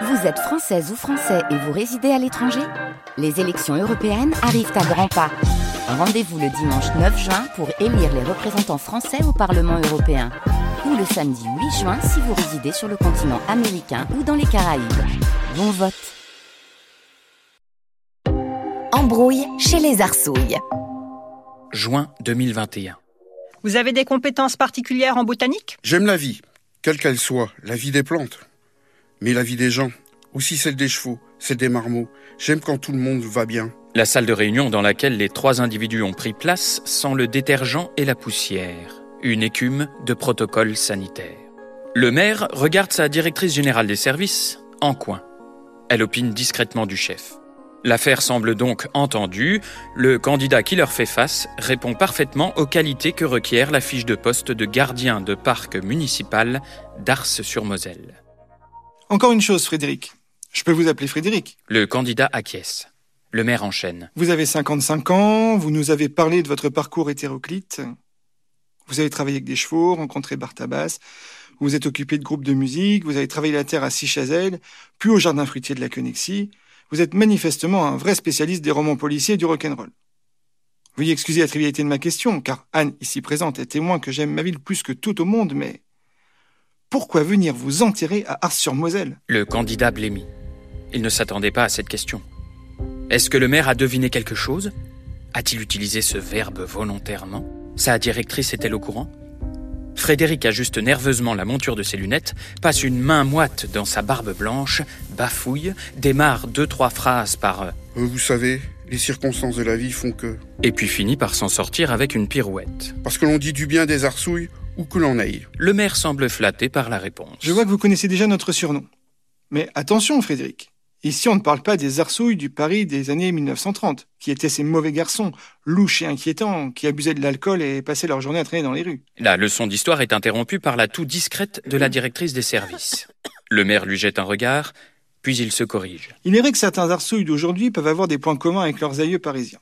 Vous êtes française ou français et vous résidez à l'étranger Les élections européennes arrivent à grands pas. Rendez-vous le dimanche 9 juin pour élire les représentants français au Parlement européen. Ou le samedi 8 juin si vous résidez sur le continent américain ou dans les Caraïbes. Bon vote Embrouille chez les Arsouilles. Juin 2021. Vous avez des compétences particulières en botanique? J'aime la vie, quelle qu'elle soit, la vie des plantes. Mais la vie des gens, aussi celle des chevaux, celle des marmots. J'aime quand tout le monde va bien. La salle de réunion dans laquelle les trois individus ont pris place sent le détergent et la poussière, une écume de protocole sanitaire. Le maire regarde sa directrice générale des services en coin. Elle opine discrètement du chef. L'affaire semble donc entendue. Le candidat qui leur fait face répond parfaitement aux qualités que requiert la fiche de poste de gardien de parc municipal d'Ars-sur-Moselle. Encore une chose, Frédéric. Je peux vous appeler Frédéric. Le candidat acquiesce. Le maire enchaîne. Vous avez 55 ans, vous nous avez parlé de votre parcours hétéroclite. Vous avez travaillé avec des chevaux, rencontré Bartabas, vous vous êtes occupé de groupes de musique, vous avez travaillé la terre à Sichazel, puis au jardin fruitier de la Connexie. Vous êtes manifestement un vrai spécialiste des romans policiers et du rock'n'roll. Veuillez excuser la trivialité de ma question, car Anne, ici présente, est témoin que j'aime ma ville plus que tout au monde, mais pourquoi venir vous enterrer à Ars-sur-Moselle Le candidat blêmit. Il ne s'attendait pas à cette question. Est-ce que le maire a deviné quelque chose? A-t-il utilisé ce verbe volontairement? Sa directrice est-elle au courant? Frédéric ajuste nerveusement la monture de ses lunettes, passe une main moite dans sa barbe blanche, bafouille, démarre deux trois phrases par euh, Vous savez, les circonstances de la vie font que. Et puis finit par s'en sortir avec une pirouette. Parce que l'on dit du bien des arsouilles ou que l'on aille. Le maire semble flatté par la réponse. Je vois que vous connaissez déjà notre surnom. Mais attention, Frédéric. Ici, on ne parle pas des arsouilles du Paris des années 1930, qui étaient ces mauvais garçons, louches et inquiétants, qui abusaient de l'alcool et passaient leur journée à traîner dans les rues. La leçon d'histoire est interrompue par la toux discrète de la directrice des services. Le maire lui jette un regard, puis il se corrige. Il est vrai que certains arsouilles d'aujourd'hui peuvent avoir des points communs avec leurs aïeux parisiens.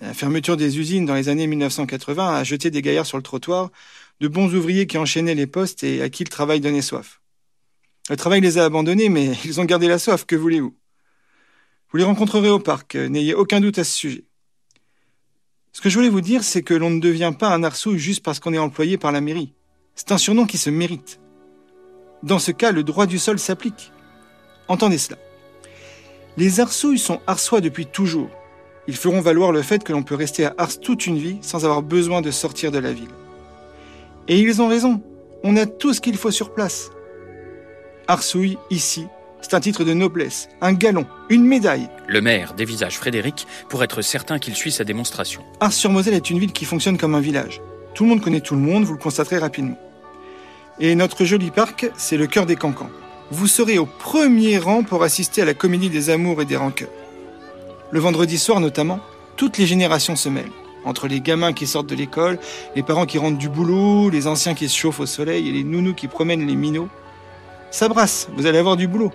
La fermeture des usines dans les années 1980 a jeté des gaillards sur le trottoir, de bons ouvriers qui enchaînaient les postes et à qui le travail donnait soif. Le travail les a abandonnés, mais ils ont gardé la soif, que voulez-vous? Vous les rencontrerez au parc, euh, n'ayez aucun doute à ce sujet. Ce que je voulais vous dire, c'est que l'on ne devient pas un arsouille juste parce qu'on est employé par la mairie. C'est un surnom qui se mérite. Dans ce cas, le droit du sol s'applique. Entendez cela. Les arsouilles sont arsois depuis toujours. Ils feront valoir le fait que l'on peut rester à Ars toute une vie sans avoir besoin de sortir de la ville. Et ils ont raison. On a tout ce qu'il faut sur place. Arsouille, ici, c'est un titre de noblesse, un galon, une médaille. Le maire dévisage Frédéric pour être certain qu'il suit sa démonstration. Ars-sur-Moselle est une ville qui fonctionne comme un village. Tout le monde connaît tout le monde, vous le constaterez rapidement. Et notre joli parc, c'est le cœur des cancans. Vous serez au premier rang pour assister à la comédie des amours et des rancœurs. Le vendredi soir notamment, toutes les générations se mêlent. Entre les gamins qui sortent de l'école, les parents qui rentrent du boulot, les anciens qui se chauffent au soleil et les nounous qui promènent les minots, ça brasse, vous allez avoir du boulot.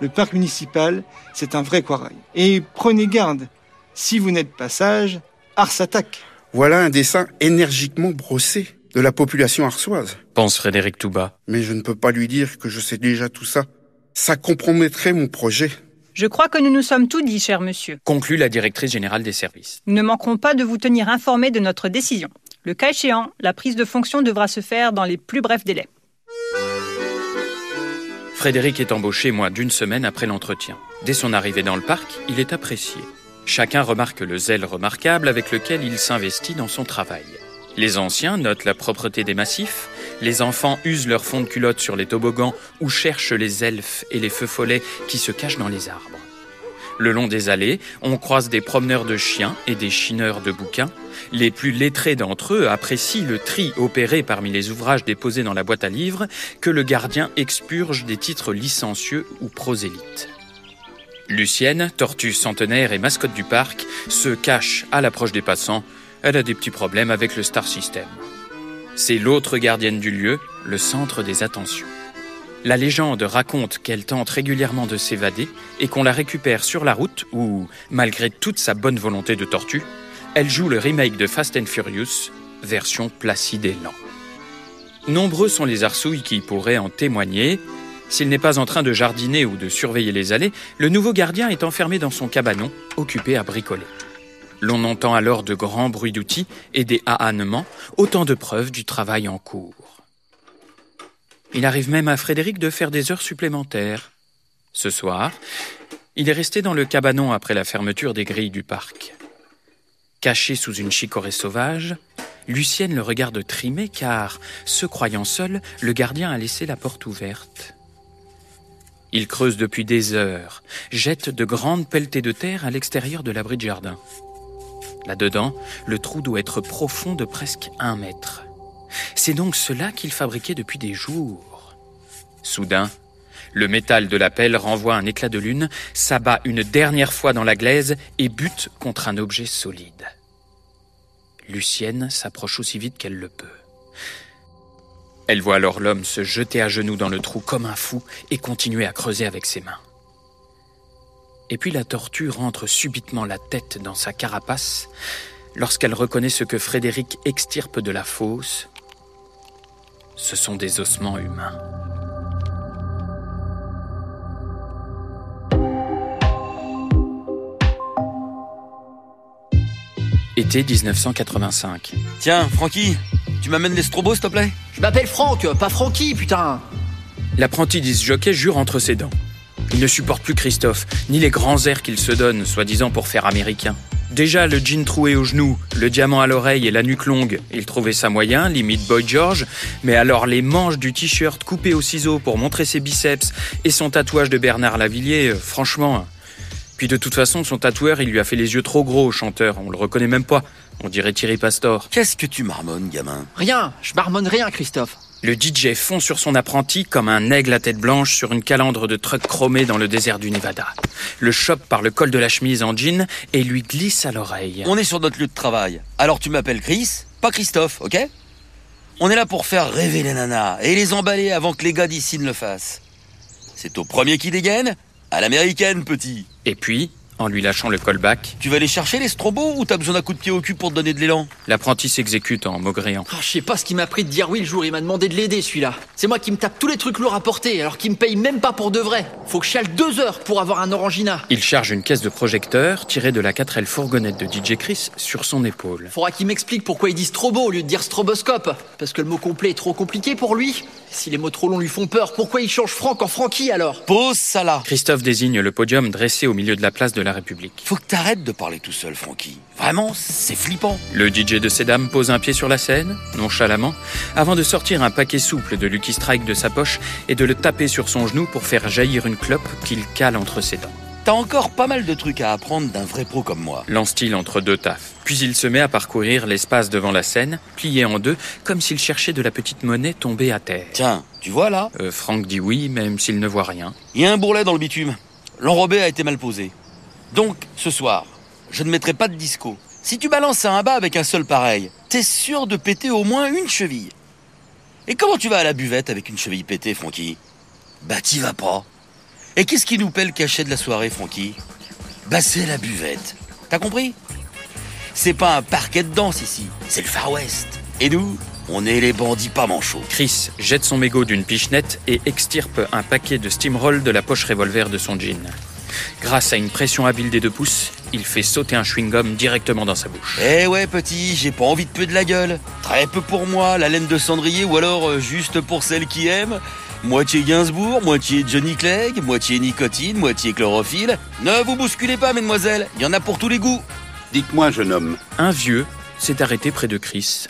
Le parc municipal, c'est un vrai quarail. Et prenez garde, si vous n'êtes pas sage, Ars attaque. Voilà un dessin énergiquement brossé de la population arsoise. Pense Frédéric Touba. Mais je ne peux pas lui dire que je sais déjà tout ça. Ça compromettrait mon projet. Je crois que nous nous sommes tout dit, cher monsieur. Conclut la directrice générale des services. Nous ne manquerons pas de vous tenir informé de notre décision. Le cas échéant, la prise de fonction devra se faire dans les plus brefs délais. Frédéric est embauché moins d'une semaine après l'entretien. Dès son arrivée dans le parc, il est apprécié. Chacun remarque le zèle remarquable avec lequel il s'investit dans son travail. Les anciens notent la propreté des massifs, les enfants usent leur fond de culotte sur les toboggans ou cherchent les elfes et les feux follets qui se cachent dans les arbres. Le long des allées, on croise des promeneurs de chiens et des chineurs de bouquins. Les plus lettrés d'entre eux apprécient le tri opéré parmi les ouvrages déposés dans la boîte à livres que le gardien expurge des titres licencieux ou prosélytes. Lucienne, tortue centenaire et mascotte du parc, se cache à l'approche des passants. Elle a des petits problèmes avec le star system. C'est l'autre gardienne du lieu, le centre des attentions. La légende raconte qu'elle tente régulièrement de s'évader et qu'on la récupère sur la route où, malgré toute sa bonne volonté de tortue, elle joue le remake de Fast and Furious, version placide et lent. Nombreux sont les arsouilles qui pourraient en témoigner. S'il n'est pas en train de jardiner ou de surveiller les allées, le nouveau gardien est enfermé dans son cabanon, occupé à bricoler. L'on entend alors de grands bruits d'outils et des ahannements, autant de preuves du travail en cours. Il arrive même à Frédéric de faire des heures supplémentaires. Ce soir, il est resté dans le cabanon après la fermeture des grilles du parc. Caché sous une chicorée sauvage, Lucienne le regarde trimer car, se croyant seul, le gardien a laissé la porte ouverte. Il creuse depuis des heures, jette de grandes pelletées de terre à l'extérieur de l'abri de jardin. Là-dedans, le trou doit être profond de presque un mètre. C'est donc cela qu'il fabriquait depuis des jours. Soudain, le métal de la pelle renvoie un éclat de lune, s'abat une dernière fois dans la glaise et bute contre un objet solide. Lucienne s'approche aussi vite qu'elle le peut. Elle voit alors l'homme se jeter à genoux dans le trou comme un fou et continuer à creuser avec ses mains. Et puis la tortue rentre subitement la tête dans sa carapace lorsqu'elle reconnaît ce que Frédéric extirpe de la fosse. Ce sont des ossements humains. Été 1985. Tiens, Francky, tu m'amènes les strobos, s'il te plaît? Je m'appelle Franck, pas Francky, putain L'apprenti disjockey jure entre ses dents. Il ne supporte plus Christophe, ni les grands airs qu'il se donne, soi-disant pour faire américain. Déjà, le jean troué au genou, le diamant à l'oreille et la nuque longue, il trouvait ça moyen, limite Boy George, mais alors les manches du t-shirt coupées au ciseau pour montrer ses biceps et son tatouage de Bernard Lavillier, euh, franchement, puis de toute façon, son tatoueur, il lui a fait les yeux trop gros au chanteur. On le reconnaît même pas. On dirait Thierry Pastor. Qu'est-ce que tu marmonnes, gamin? Rien, je marmonne rien, Christophe. Le DJ fond sur son apprenti comme un aigle à tête blanche sur une calandre de truck chromé dans le désert du Nevada. Le chope par le col de la chemise en jean et lui glisse à l'oreille. On est sur notre lieu de travail. Alors tu m'appelles Chris, pas Christophe, ok? On est là pour faire rêver les nanas et les emballer avant que les gars d'ici ne le fassent. C'est au premier qui dégaine À l'américaine, petit. Et puis, en lui lâchant le callback. Tu vas aller chercher les strobos ou t'as besoin d'un coup de pied au cul pour te donner de l'élan? L'apprenti s'exécute en maugréant. Oh, je sais pas ce qui m'a pris de dire oui le jour où il m'a demandé de l'aider celui-là. C'est moi qui me tape tous les trucs lourds à porter alors qu'il me paye même pas pour de vrai. Faut que je chiale deux heures pour avoir un orangina. Il charge une caisse de projecteur tirée de la 4L fourgonnette de DJ Chris sur son épaule. Faudra qu'il m'explique pourquoi il dit strobo au lieu de dire stroboscope. Parce que le mot complet est trop compliqué pour lui. Si les mots trop longs lui font peur, pourquoi il change Franck en Francky alors? Pose ça là Christophe désigne le podium dressé au milieu de la place de la République. Faut que t'arrêtes de parler tout seul, Francky. Vraiment, c'est flippant. Le DJ de ces dames pose un pied sur la scène, nonchalamment, avant de sortir un paquet souple de Lucky Strike de sa poche et de le taper sur son genou pour faire jaillir une clope qu'il cale entre ses dents. T'as encore pas mal de trucs à apprendre d'un vrai pro comme moi. Lance-t-il entre deux taffes. Puis il se met à parcourir l'espace devant la scène, plié en deux, comme s'il cherchait de la petite monnaie tombée à terre. Tiens, tu vois là? Euh, Franck dit oui, même s'il ne voit rien. Il y a un bourrelet dans le bitume. L'enrobé a été mal posé. Donc, ce soir, je ne mettrai pas de disco. Si tu balances un bas avec un seul pareil, t'es sûr de péter au moins une cheville. Et comment tu vas à la buvette avec une cheville pétée, Francky? Bah t'y vas pas. Et qu'est-ce qui nous paie le cachet de la soirée, Francky? Bah c'est la buvette. T'as compris? C'est pas un parquet de danse ici, c'est le Far West. Et nous, on est les bandits pas manchots. Chris jette son mégot d'une pichenette et extirpe un paquet de steamroll de la poche revolver de son jean. Grâce à une pression habile des deux pouces, il fait sauter un chewing-gum directement dans sa bouche. Eh ouais petit, j'ai pas envie de peu de la gueule. Très peu pour moi, la laine de cendrier ou alors euh, juste pour celle qui aime. Moitié Gainsbourg, moitié Johnny Clegg, moitié nicotine, moitié chlorophylle. Ne vous bousculez pas mesdemoiselles, il y en a pour tous les goûts. Dites-moi, jeune homme, Un vieux s'est arrêté près de Chris.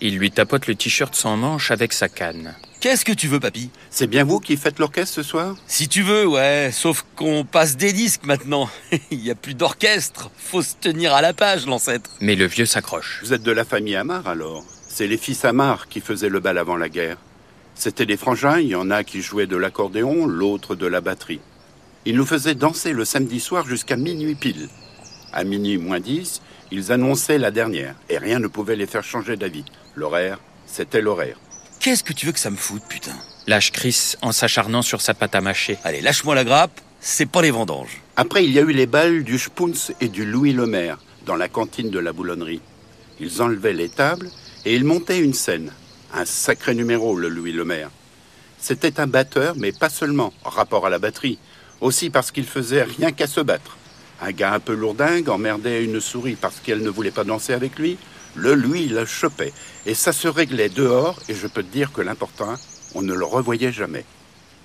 Il lui tapote le t-shirt sans manche avec sa canne. Qu'est-ce que tu veux papy? C'est bien vous qui faites l'orchestre ce soir? Si tu veux, ouais, sauf qu'on passe des disques maintenant. Il y a plus d'orchestre, faut se tenir à la page l'ancêtre. Mais le vieux s'accroche. Vous êtes de la famille Amar alors C'est les fils Amar qui faisaient le bal avant la guerre. C'était des frangins, il y en a qui jouaient de l'accordéon, l'autre de la batterie. Ils nous faisaient danser le samedi soir jusqu'à minuit pile. À minuit moins 10, ils annonçaient la dernière, et rien ne pouvait les faire changer d'avis. L'horaire, c'était l'horaire. Qu'est-ce que tu veux que ça me foute, putain Lâche Chris en s'acharnant sur sa pâte à mâcher. Allez, lâche-moi la grappe, c'est pas les vendanges. Après, il y a eu les balles du Spunz et du Louis Lemaire dans la cantine de la boulonnerie. Ils enlevaient les tables et ils montaient une scène. Un sacré numéro, le Louis Lemaire. C'était un batteur, mais pas seulement, en rapport à la batterie. Aussi parce qu'il faisait rien qu'à se battre. Un gars un peu lourdingue emmerdait une souris parce qu'elle ne voulait pas danser avec lui. Le lui la chopait. Et ça se réglait dehors, et je peux te dire que l'important, on ne le revoyait jamais.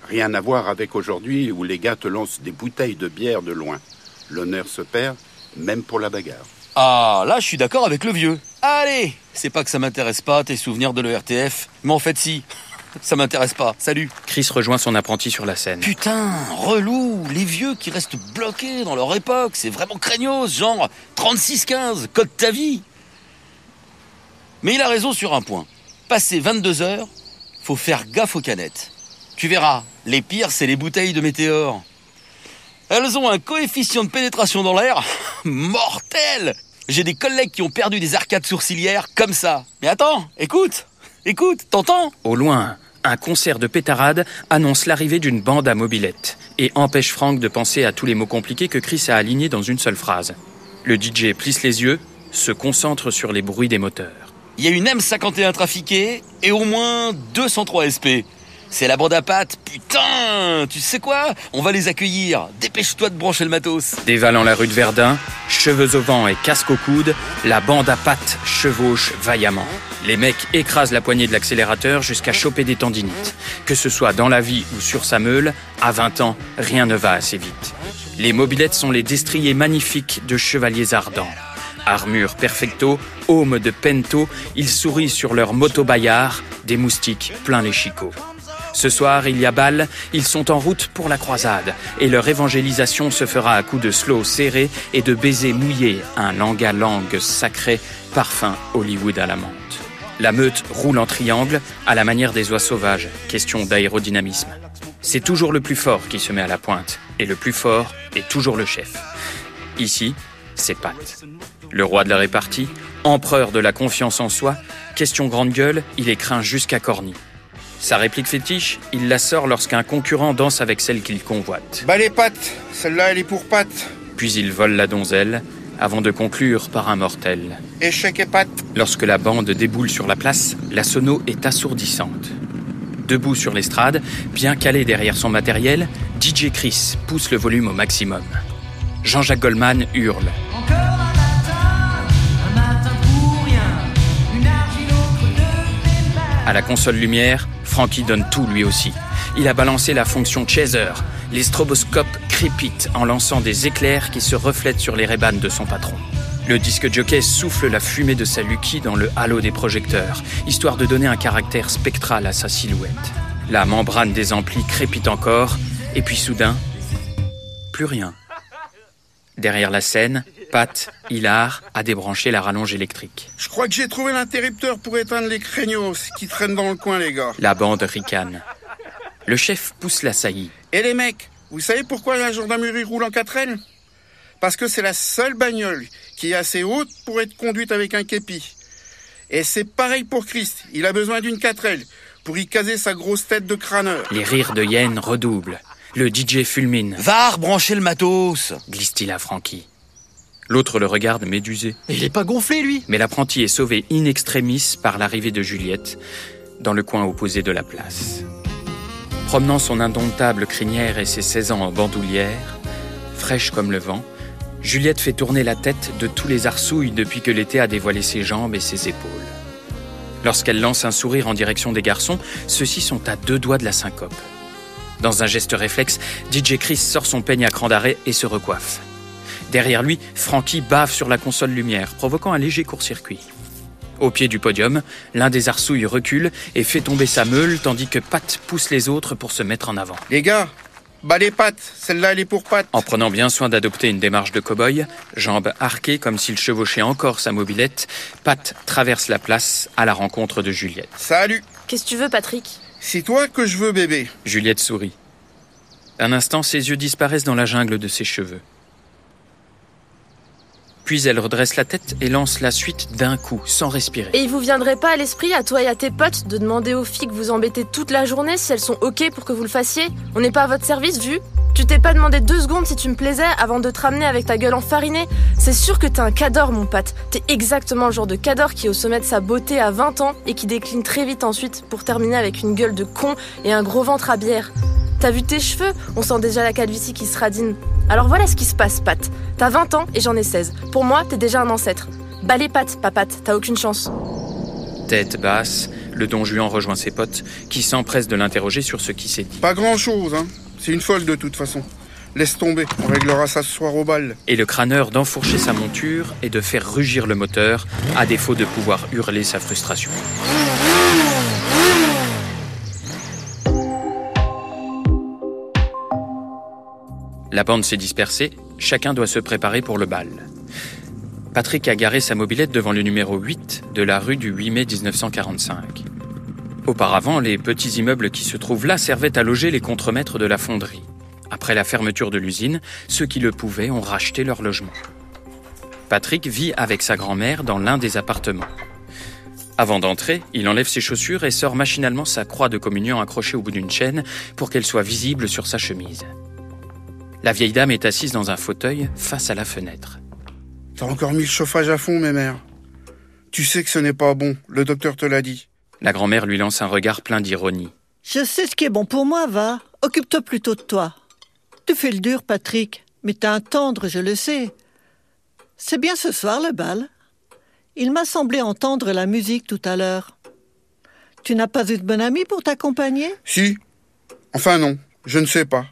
Rien à voir avec aujourd'hui où les gars te lancent des bouteilles de bière de loin. L'honneur se perd, même pour la bagarre. Ah, là, je suis d'accord avec le vieux. Allez C'est pas que ça m'intéresse pas, tes souvenirs de l'ERTF, mais en fait, si. Ça m'intéresse pas. Salut. Chris rejoint son apprenti sur la scène. Putain, relou, les vieux qui restent bloqués dans leur époque, c'est vraiment craignos, genre 36-15, code ta vie. Mais il a raison sur un point. Passé 22 heures, faut faire gaffe aux canettes. Tu verras, les pires, c'est les bouteilles de météore. Elles ont un coefficient de pénétration dans l'air mortel. J'ai des collègues qui ont perdu des arcades sourcilières comme ça. Mais attends, écoute, écoute, t'entends? Au loin, un concert de pétarade annonce l'arrivée d'une bande à mobilette et empêche Frank de penser à tous les mots compliqués que Chris a alignés dans une seule phrase. Le DJ plisse les yeux, se concentre sur les bruits des moteurs. Il y a une M51 trafiquée et au moins 203 SP. C'est la bande à pattes, putain Tu sais quoi? On va les accueillir. Dépêche-toi de brancher le matos. Dévalant la rue de Verdun, cheveux au vent et casque au coude, la bande à pattes chevauche vaillamment. Les mecs écrasent la poignée de l'accélérateur jusqu'à choper des tendinites. Que ce soit dans la vie ou sur sa meule, à 20 ans, rien ne va assez vite. Les mobilettes sont les destriers magnifiques de chevaliers ardents. Armure perfecto, aume de pento, ils sourient sur leur moto-baillard, des moustiques plein les chicots. Ce soir, il y a balle, ils sont en route pour la croisade, et leur évangélisation se fera à coups de slow serré et de baisers mouillés, un langue à langue sacré, parfum Hollywood à la menthe. La meute roule en triangle, à la manière des oies sauvages, question d'aérodynamisme. C'est toujours le plus fort qui se met à la pointe, et le plus fort est toujours le chef. Ici, c'est Pat. Le roi de la répartie, empereur de la confiance en soi, question grande gueule, il est craint jusqu'à Corny. Sa réplique fétiche, il la sort lorsqu'un concurrent danse avec celle qu'il convoite. Bah les pattes, celle-là elle est pour pattes. Puis il vole la donzelle, avant de conclure par un mortel. Échec et pattes. Lorsque la bande déboule sur la place, la sono est assourdissante. Debout sur l'estrade, bien calé derrière son matériel, DJ Chris pousse le volume au maximum. Jean-Jacques Goldman hurle. À la console lumière, Frankie donne tout lui aussi. Il a balancé la fonction chaser. Les stroboscopes crépitent en lançant des éclairs qui se reflètent sur les rébanes de son patron. Le disque jockey souffle la fumée de sa Lucky dans le halo des projecteurs, histoire de donner un caractère spectral à sa silhouette. La membrane des amplis crépite encore, et puis soudain, plus rien. Derrière la scène, Pat, hilar, a débranché la rallonge électrique. Je crois que j'ai trouvé l'interrupteur pour éteindre les craignos qui traînent dans le coin, les gars. La bande ricane. Le chef pousse la saillie. Et les mecs, vous savez pourquoi la gendarmerie roule en 4L Parce que c'est la seule bagnole qui est assez haute pour être conduite avec un képi. Et c'est pareil pour Christ, il a besoin d'une 4L pour y caser sa grosse tête de crâneur. Les rires de Yen redoublent. Le DJ fulmine. Va rebrancher le matos glisse-t-il à Frankie. L'autre le regarde médusé. Il est pas gonflé, lui Mais l'apprenti est sauvé in extremis par l'arrivée de Juliette, dans le coin opposé de la place. Promenant son indomptable crinière et ses 16 ans en bandoulière, fraîche comme le vent, Juliette fait tourner la tête de tous les arsouilles depuis que l'été a dévoilé ses jambes et ses épaules. Lorsqu'elle lance un sourire en direction des garçons, ceux-ci sont à deux doigts de la syncope. Dans un geste réflexe, DJ Chris sort son peigne à cran d'arrêt et se recoiffe. Derrière lui, Frankie bave sur la console lumière, provoquant un léger court-circuit. Au pied du podium, l'un des arsouilles recule et fait tomber sa meule tandis que Pat pousse les autres pour se mettre en avant. Les gars, bah les pattes, celle-là elle est pour pattes. En prenant bien soin d'adopter une démarche de cow-boy, jambes arquées comme s'il chevauchait encore sa mobilette, Pat traverse la place à la rencontre de Juliette. Salut Qu'est-ce que tu veux, Patrick? C'est toi que je veux, bébé. Juliette sourit. Un instant, ses yeux disparaissent dans la jungle de ses cheveux. Puis elle redresse la tête et lance la suite d'un coup, sans respirer. Et il vous viendrait pas à l'esprit, à toi et à tes potes, de demander aux filles que vous embêtez toute la journée si elles sont OK pour que vous le fassiez? On n'est pas à votre service, vu? Tu t'es pas demandé deux secondes si tu me plaisais avant de te ramener avec ta gueule enfarinée C'est sûr que t'es un cador, mon pote. T'es exactement le genre de cador qui est au sommet de sa beauté à 20 ans et qui décline très vite ensuite pour terminer avec une gueule de con et un gros ventre à bière. T'as vu tes cheveux? On sent déjà la calvitie qui se radine. Alors voilà ce qui se passe, Pat. T'as 20 ans et j'en ai 16. Pour moi, t'es déjà un ancêtre. Bas les pattes, papate, t'as aucune chance. Tête basse, le don Juan rejoint ses potes, qui s'empressent de l'interroger sur ce qui s'est dit. Pas grand-chose, hein. C'est une folle de toute façon. Laisse tomber, on réglera ça ce soir au bal. Et le crâneur d'enfourcher sa monture et de faire rugir le moteur, à défaut de pouvoir hurler sa frustration. La bande s'est dispersée, chacun doit se préparer pour le bal. Patrick a garé sa mobilette devant le numéro 8 de la rue du 8 mai 1945. Auparavant, les petits immeubles qui se trouvent là servaient à loger les contremaîtres de la fonderie. Après la fermeture de l'usine, ceux qui le pouvaient ont racheté leur logement. Patrick vit avec sa grand-mère dans l'un des appartements. Avant d'entrer, il enlève ses chaussures et sort machinalement sa croix de communion accrochée au bout d'une chaîne pour qu'elle soit visible sur sa chemise. La vieille dame est assise dans un fauteuil face à la fenêtre. T'as encore mis le chauffage à fond, mes mères. Tu sais que ce n'est pas bon, le docteur te l'a dit. La grand-mère lui lance un regard plein d'ironie. Je sais ce qui est bon pour moi, va. Occupe-toi plutôt de toi. Tu fais le dur, Patrick, mais t'es un tendre, je le sais. C'est bien ce soir le bal. Il m'a semblé entendre la musique tout à l'heure. Tu n'as pas eu de bonne amie pour t'accompagner? Si. Enfin non, je ne sais pas.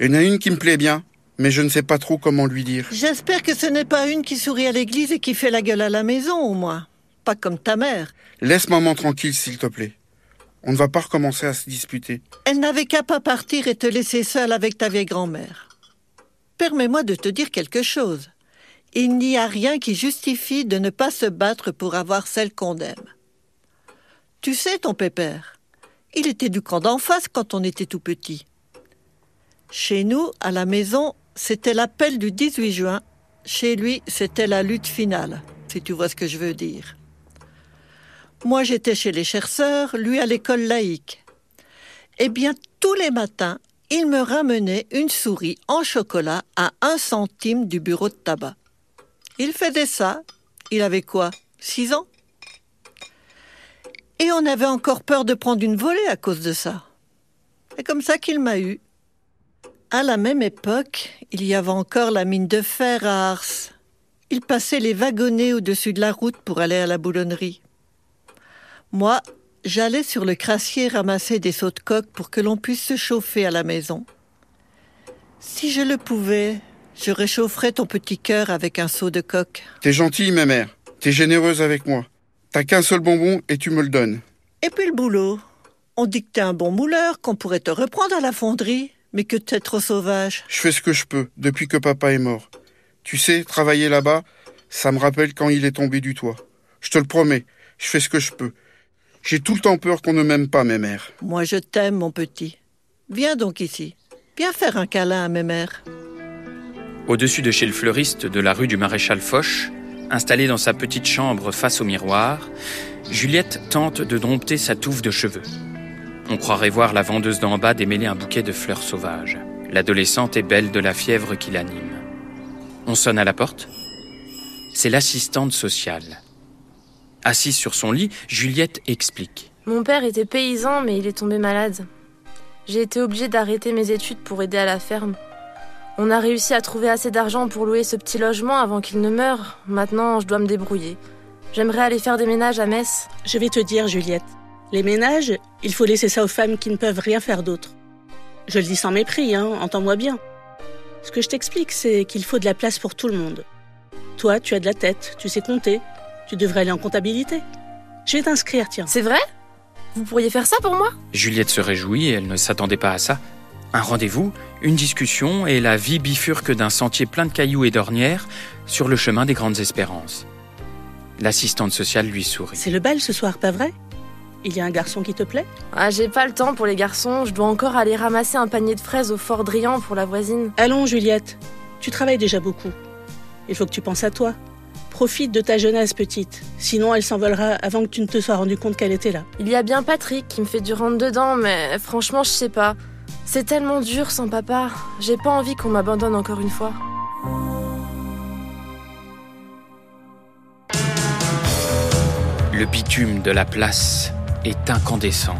Il y en a une qui me plaît bien, mais je ne sais pas trop comment lui dire. J'espère que ce n'est pas une qui sourit à l'église et qui fait la gueule à la maison, au moins. Pas comme ta mère. Laisse maman tranquille, s'il te plaît. On ne va pas recommencer à se disputer. Elle n'avait qu'à pas partir et te laisser seule avec ta vieille grand-mère. Permets-moi de te dire quelque chose. Il n'y a rien qui justifie de ne pas se battre pour avoir celle qu'on aime. Tu sais, ton pépère, il était du camp d'en face quand on était tout petit. Chez nous, à la maison, c'était l'appel du 18 juin. Chez lui, c'était la lutte finale, si tu vois ce que je veux dire. Moi, j'étais chez les chercheurs, lui à l'école laïque. Eh bien, tous les matins, il me ramenait une souris en chocolat à un centime du bureau de tabac. Il faisait ça. Il avait quoi Six ans? Et on avait encore peur de prendre une volée à cause de ça. C'est comme ça qu'il m'a eu. À la même époque, il y avait encore la mine de fer à Ars. Il passait les wagonnets au-dessus de la route pour aller à la boulonnerie. Moi, j'allais sur le crassier ramasser des sauts de coque pour que l'on puisse se chauffer à la maison. Si je le pouvais, je réchaufferais ton petit cœur avec un seau de coque. T'es gentille, ma mère. T'es généreuse avec moi. T'as qu'un seul bonbon et tu me le donnes. Et puis le boulot. On dit que t'es un bon mouleur, qu'on pourrait te reprendre à la fonderie, mais que t'es trop sauvage. Je fais ce que je peux depuis que papa est mort. Tu sais, travailler là-bas, ça me rappelle quand il est tombé du toit. Je te le promets, je fais ce que je peux. J'ai tout le temps peur qu'on ne m'aime pas, mes mères. Moi, je t'aime, mon petit. Viens donc ici. Viens faire un câlin à mes mères. Au-dessus de chez le fleuriste de la rue du Maréchal Foch, installée dans sa petite chambre face au miroir, Juliette tente de dompter sa touffe de cheveux. On croirait voir la vendeuse d'en bas démêler un bouquet de fleurs sauvages. L'adolescente est belle de la fièvre qui l'anime. On sonne à la porte. C'est l'assistante sociale. Assise sur son lit, Juliette explique. Mon père était paysan, mais il est tombé malade. J'ai été obligée d'arrêter mes études pour aider à la ferme. On a réussi à trouver assez d'argent pour louer ce petit logement avant qu'il ne meure. Maintenant, je dois me débrouiller. J'aimerais aller faire des ménages à Metz. Je vais te dire, Juliette. Les ménages, il faut laisser ça aux femmes qui ne peuvent rien faire d'autre. Je le dis sans mépris, hein, entends-moi bien. Ce que je t'explique, c'est qu'il faut de la place pour tout le monde. Toi, tu as de la tête, tu sais compter, tu devrais aller en comptabilité. Je vais t'inscrire, tiens. C'est vrai? Vous pourriez faire ça pour moi? Juliette se réjouit et elle ne s'attendait pas à ça. Un rendez-vous, une discussion et la vie bifurque d'un sentier plein de cailloux et d'ornières sur le chemin des grandes espérances. L'assistante sociale lui sourit. C'est le bal ce soir, pas vrai? Il y a un garçon qui te plaît? Ah, j'ai pas le temps pour les garçons. Je dois encore aller ramasser un panier de fraises au Fort Drian pour la voisine. Allons, Juliette. Tu travailles déjà beaucoup. Il faut que tu penses à toi. Profite de ta jeunesse, petite. Sinon, elle s'envolera avant que tu ne te sois rendu compte qu'elle était là. Il y a bien Patrick qui me fait du rentre dedans, mais franchement, je sais pas. C'est tellement dur sans papa. J'ai pas envie qu'on m'abandonne encore une fois. Le bitume de la place est incandescent.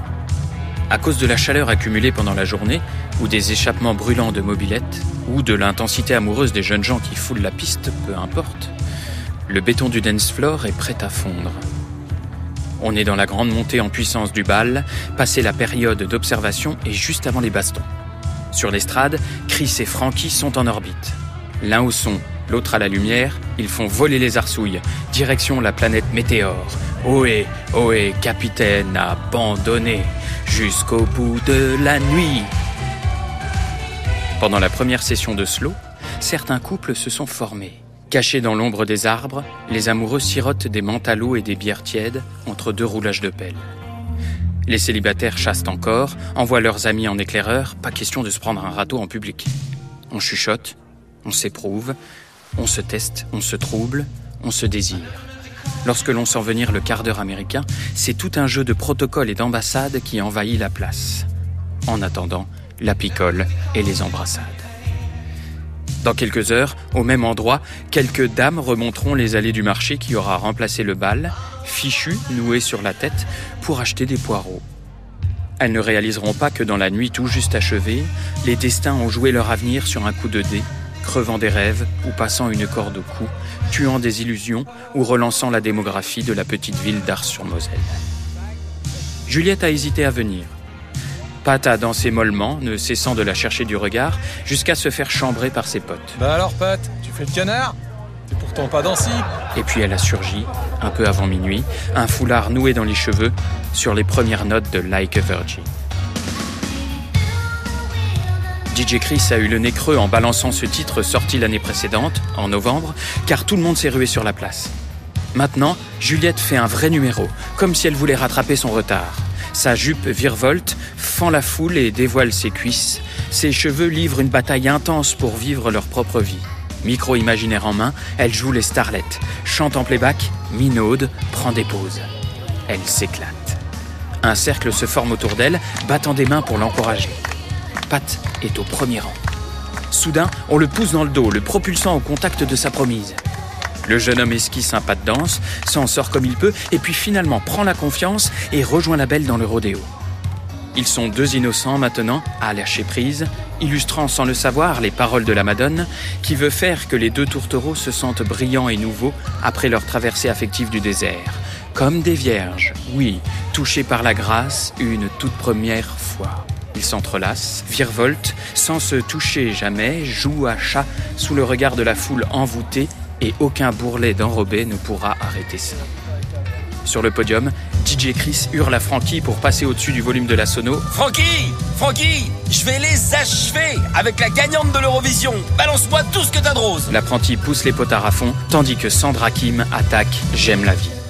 À cause de la chaleur accumulée pendant la journée, ou des échappements brûlants de mobilettes, ou de l'intensité amoureuse des jeunes gens qui foulent la piste, peu importe, le béton du dance floor est prêt à fondre. On est dans la grande montée en puissance du bal, passé la période d'observation et juste avant les bastons. Sur l'estrade, Chris et Frankie sont en orbite. L'un au son, l'autre à la lumière, ils font voler les arsouilles, direction la planète Météore. Ohé, ohé, capitaine abandonné, jusqu'au bout de la nuit. Pendant la première session de slow, certains couples se sont formés. Cachés dans l'ombre des arbres, les amoureux sirotent des mentalots et des bières tièdes entre deux roulages de pelle. Les célibataires chassent encore, envoient leurs amis en éclaireur, pas question de se prendre un râteau en public. On chuchote, on s'éprouve, on se teste, on se trouble, on se désire. Lorsque l'on sent venir le quart d'heure américain, c'est tout un jeu de protocole et d'ambassade qui envahit la place. En attendant, la picole et les embrassades. Dans quelques heures, au même endroit, quelques dames remonteront les allées du marché qui aura remplacé le bal, fichu, noué sur la tête, pour acheter des poireaux. Elles ne réaliseront pas que dans la nuit tout juste achevée, les destins ont joué leur avenir sur un coup de dé, crevant des rêves ou passant une corde au cou, tuant des illusions ou relançant la démographie de la petite ville d'Ars-sur-Moselle. Juliette a hésité à venir. Pat a dansé mollement, ne cessant de la chercher du regard, jusqu'à se faire chambrer par ses potes. Bah alors Pat, tu fais le canard? T'es pourtant pas dansé Et puis elle a surgi, un peu avant minuit, un foulard noué dans les cheveux, sur les premières notes de Like a Virgin. DJ Chris a eu le nez creux en balançant ce titre sorti l'année précédente, en novembre, car tout le monde s'est rué sur la place. Maintenant, Juliette fait un vrai numéro, comme si elle voulait rattraper son retard. Sa jupe virevolte, fend la foule et dévoile ses cuisses. Ses cheveux livrent une bataille intense pour vivre leur propre vie. Micro imaginaire en main, elle joue les starlettes, chante en playback, minaude, prend des pauses. Elle s'éclate. Un cercle se forme autour d'elle, battant des mains pour l'encourager. Pat est au premier rang. Soudain, on le pousse dans le dos, le propulsant au contact de sa promise. Le jeune homme esquisse un pas de danse, s'en sort comme il peut, et puis finalement prend la confiance et rejoint la belle dans le rodéo. Ils sont deux innocents maintenant, à lâcher prise, illustrant sans le savoir les paroles de la Madone, qui veut faire que les deux tourtereaux se sentent brillants et nouveaux après leur traversée affective du désert. Comme des vierges, oui, touchés par la grâce une toute première fois. Ils s'entrelacent, virevoltent, sans se toucher jamais, jouent à chat sous le regard de la foule envoûtée, et aucun bourrelet d'enrobé ne pourra arrêter ça. Sur le podium, DJ Chris hurle à Frankie pour passer au-dessus du volume de la sono. Frankie Frankie Je vais les achever avec la gagnante de l'Eurovision Balance-moi tout ce que t'as de rose L'apprenti pousse les potards à fond, tandis que Sandra Kim attaque J'aime la vie.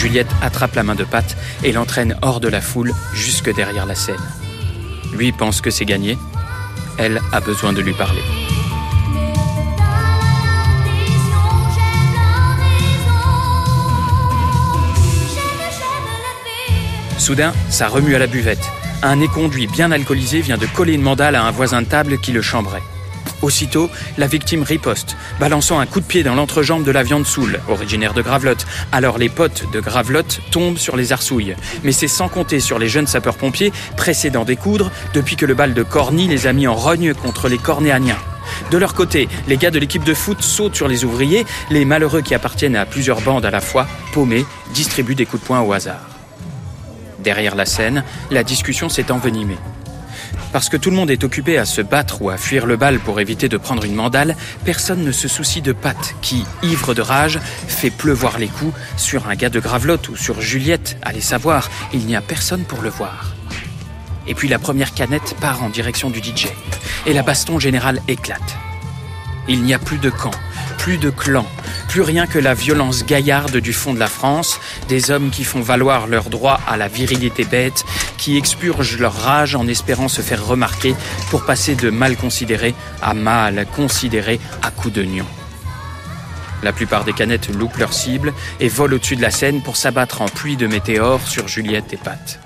Juliette attrape la main de Pat et l'entraîne hors de la foule jusque derrière la scène. Lui pense que c'est gagné, elle a besoin de lui parler. Soudain, ça remue à la buvette. Un éconduit bien alcoolisé vient de coller une mandale à un voisin de table qui le chambrait. Aussitôt, la victime riposte, balançant un coup de pied dans l'entrejambe de la viande soule, originaire de Gravelotte. Alors les potes de Gravelotte tombent sur les arsouilles. Mais c'est sans compter sur les jeunes sapeurs-pompiers, pressés d'en découdre, depuis que le bal de Corny les a mis en rogne contre les cornéaniens. De leur côté, les gars de l'équipe de foot sautent sur les ouvriers, les malheureux qui appartiennent à plusieurs bandes à la fois, paumés, distribuent des coups de poing au hasard. Derrière la scène, la discussion s'est envenimée. Parce que tout le monde est occupé à se battre ou à fuir le bal pour éviter de prendre une mandale, personne ne se soucie de Pat, qui, ivre de rage, fait pleuvoir les coups sur un gars de Gravelotte ou sur Juliette, allez savoir, il n'y a personne pour le voir. Et puis la première canette part en direction du DJ, et la baston générale éclate. Il n'y a plus de camp, plus de clan, plus rien que la violence gaillarde du fond de la France, des hommes qui font valoir leur droit à la virilité bête, qui expurgent leur rage en espérant se faire remarquer pour passer de mal considéré à mal considéré à coups de. La plupart des canettes loupent leur cible et volent au-dessus de la scène pour s'abattre en pluie de météores sur Juliette et Pat.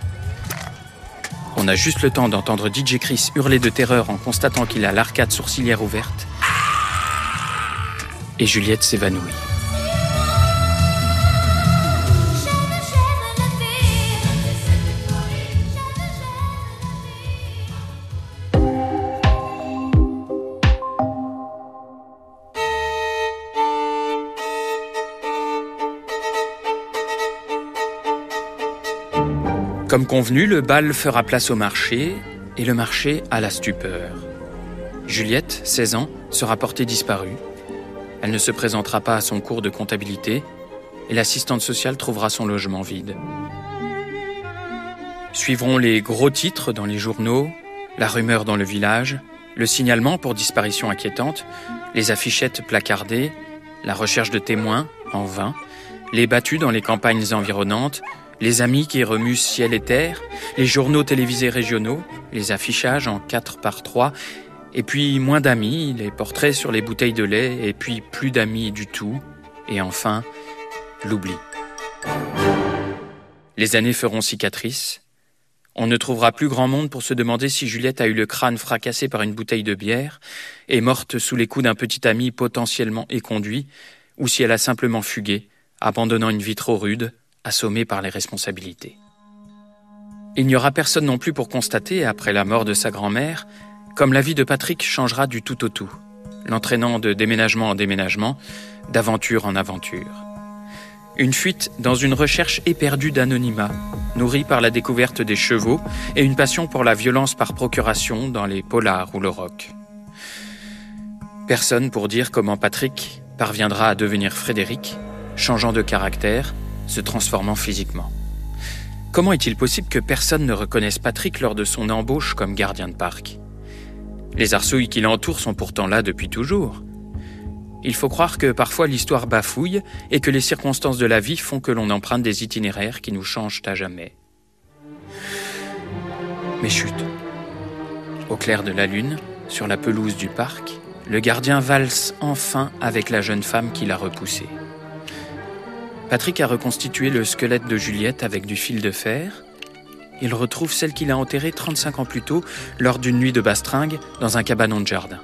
On a juste le temps d'entendre DJ Chris hurler de terreur en constatant qu'il a l'arcade sourcilière ouverte. Et Juliette s'évanouit. Comme convenu, le bal fera place au marché et le marché à la stupeur. Juliette, 16 ans, sera portée disparue. Elle ne se présentera pas à son cours de comptabilité et l'assistante sociale trouvera son logement vide. Suivront les gros titres dans les journaux, la rumeur dans le village, le signalement pour disparition inquiétante, les affichettes placardées, la recherche de témoins, en vain, les battues dans les campagnes environnantes, les amis qui remuent ciel et terre, les journaux télévisés régionaux, les affichages en 4 par 3, et puis moins d'amis, les portraits sur les bouteilles de lait, et puis plus d'amis du tout, et enfin, l'oubli. Les années feront cicatrice. On ne trouvera plus grand monde pour se demander si Juliette a eu le crâne fracassé par une bouteille de bière, et morte sous les coups d'un petit ami potentiellement éconduit, ou si elle a simplement fugué, abandonnant une vie trop rude, assommé par les responsabilités. Il n'y aura personne non plus pour constater, après la mort de sa grand-mère, comme la vie de Patrick changera du tout au tout, l'entraînant de déménagement en déménagement, d'aventure en aventure. Une fuite dans une recherche éperdue d'anonymat, nourrie par la découverte des chevaux et une passion pour la violence par procuration dans les polars ou le rock. Personne pour dire comment Patrick parviendra à devenir Frédéric, changeant de caractère, se transformant physiquement. Comment est-il possible que personne ne reconnaisse Patrick lors de son embauche comme gardien de parc? Les arsouilles qui l'entourent sont pourtant là depuis toujours. Il faut croire que parfois l'histoire bafouille et que les circonstances de la vie font que l'on emprunte des itinéraires qui nous changent à jamais. Mais chut. Au clair de la lune, sur la pelouse du parc, le gardien valse enfin avec la jeune femme qui l'a repoussé. Patrick a reconstitué le squelette de Juliette avec du fil de fer. Il retrouve celle qu'il a enterrée 35 ans plus tôt lors d'une nuit de bastringue dans un cabanon de jardin.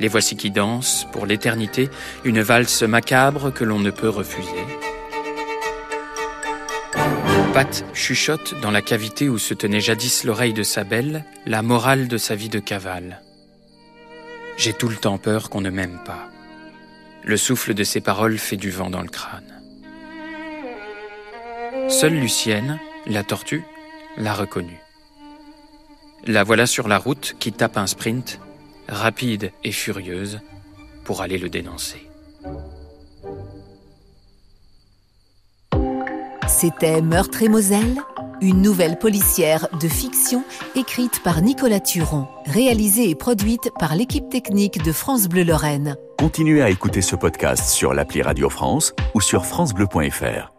Les voici qui dansent, pour l'éternité, une valse macabre que l'on ne peut refuser. Pat chuchote dans la cavité où se tenait jadis l'oreille de sa belle la morale de sa vie de cavale. J'ai tout le temps peur qu'on ne m'aime pas. Le souffle de ses paroles fait du vent dans le crâne. Seule Lucienne, la tortue, l'a reconnue. La voilà sur la route qui tape un sprint, rapide et furieuse, pour aller le dénoncer. C'était Meurtre et Moselle, une nouvelle policière de fiction écrite par Nicolas Turon, réalisée et produite par l'équipe technique de France Bleu Lorraine. Continuez à écouter ce podcast sur l'appli Radio France ou sur francebleu.fr.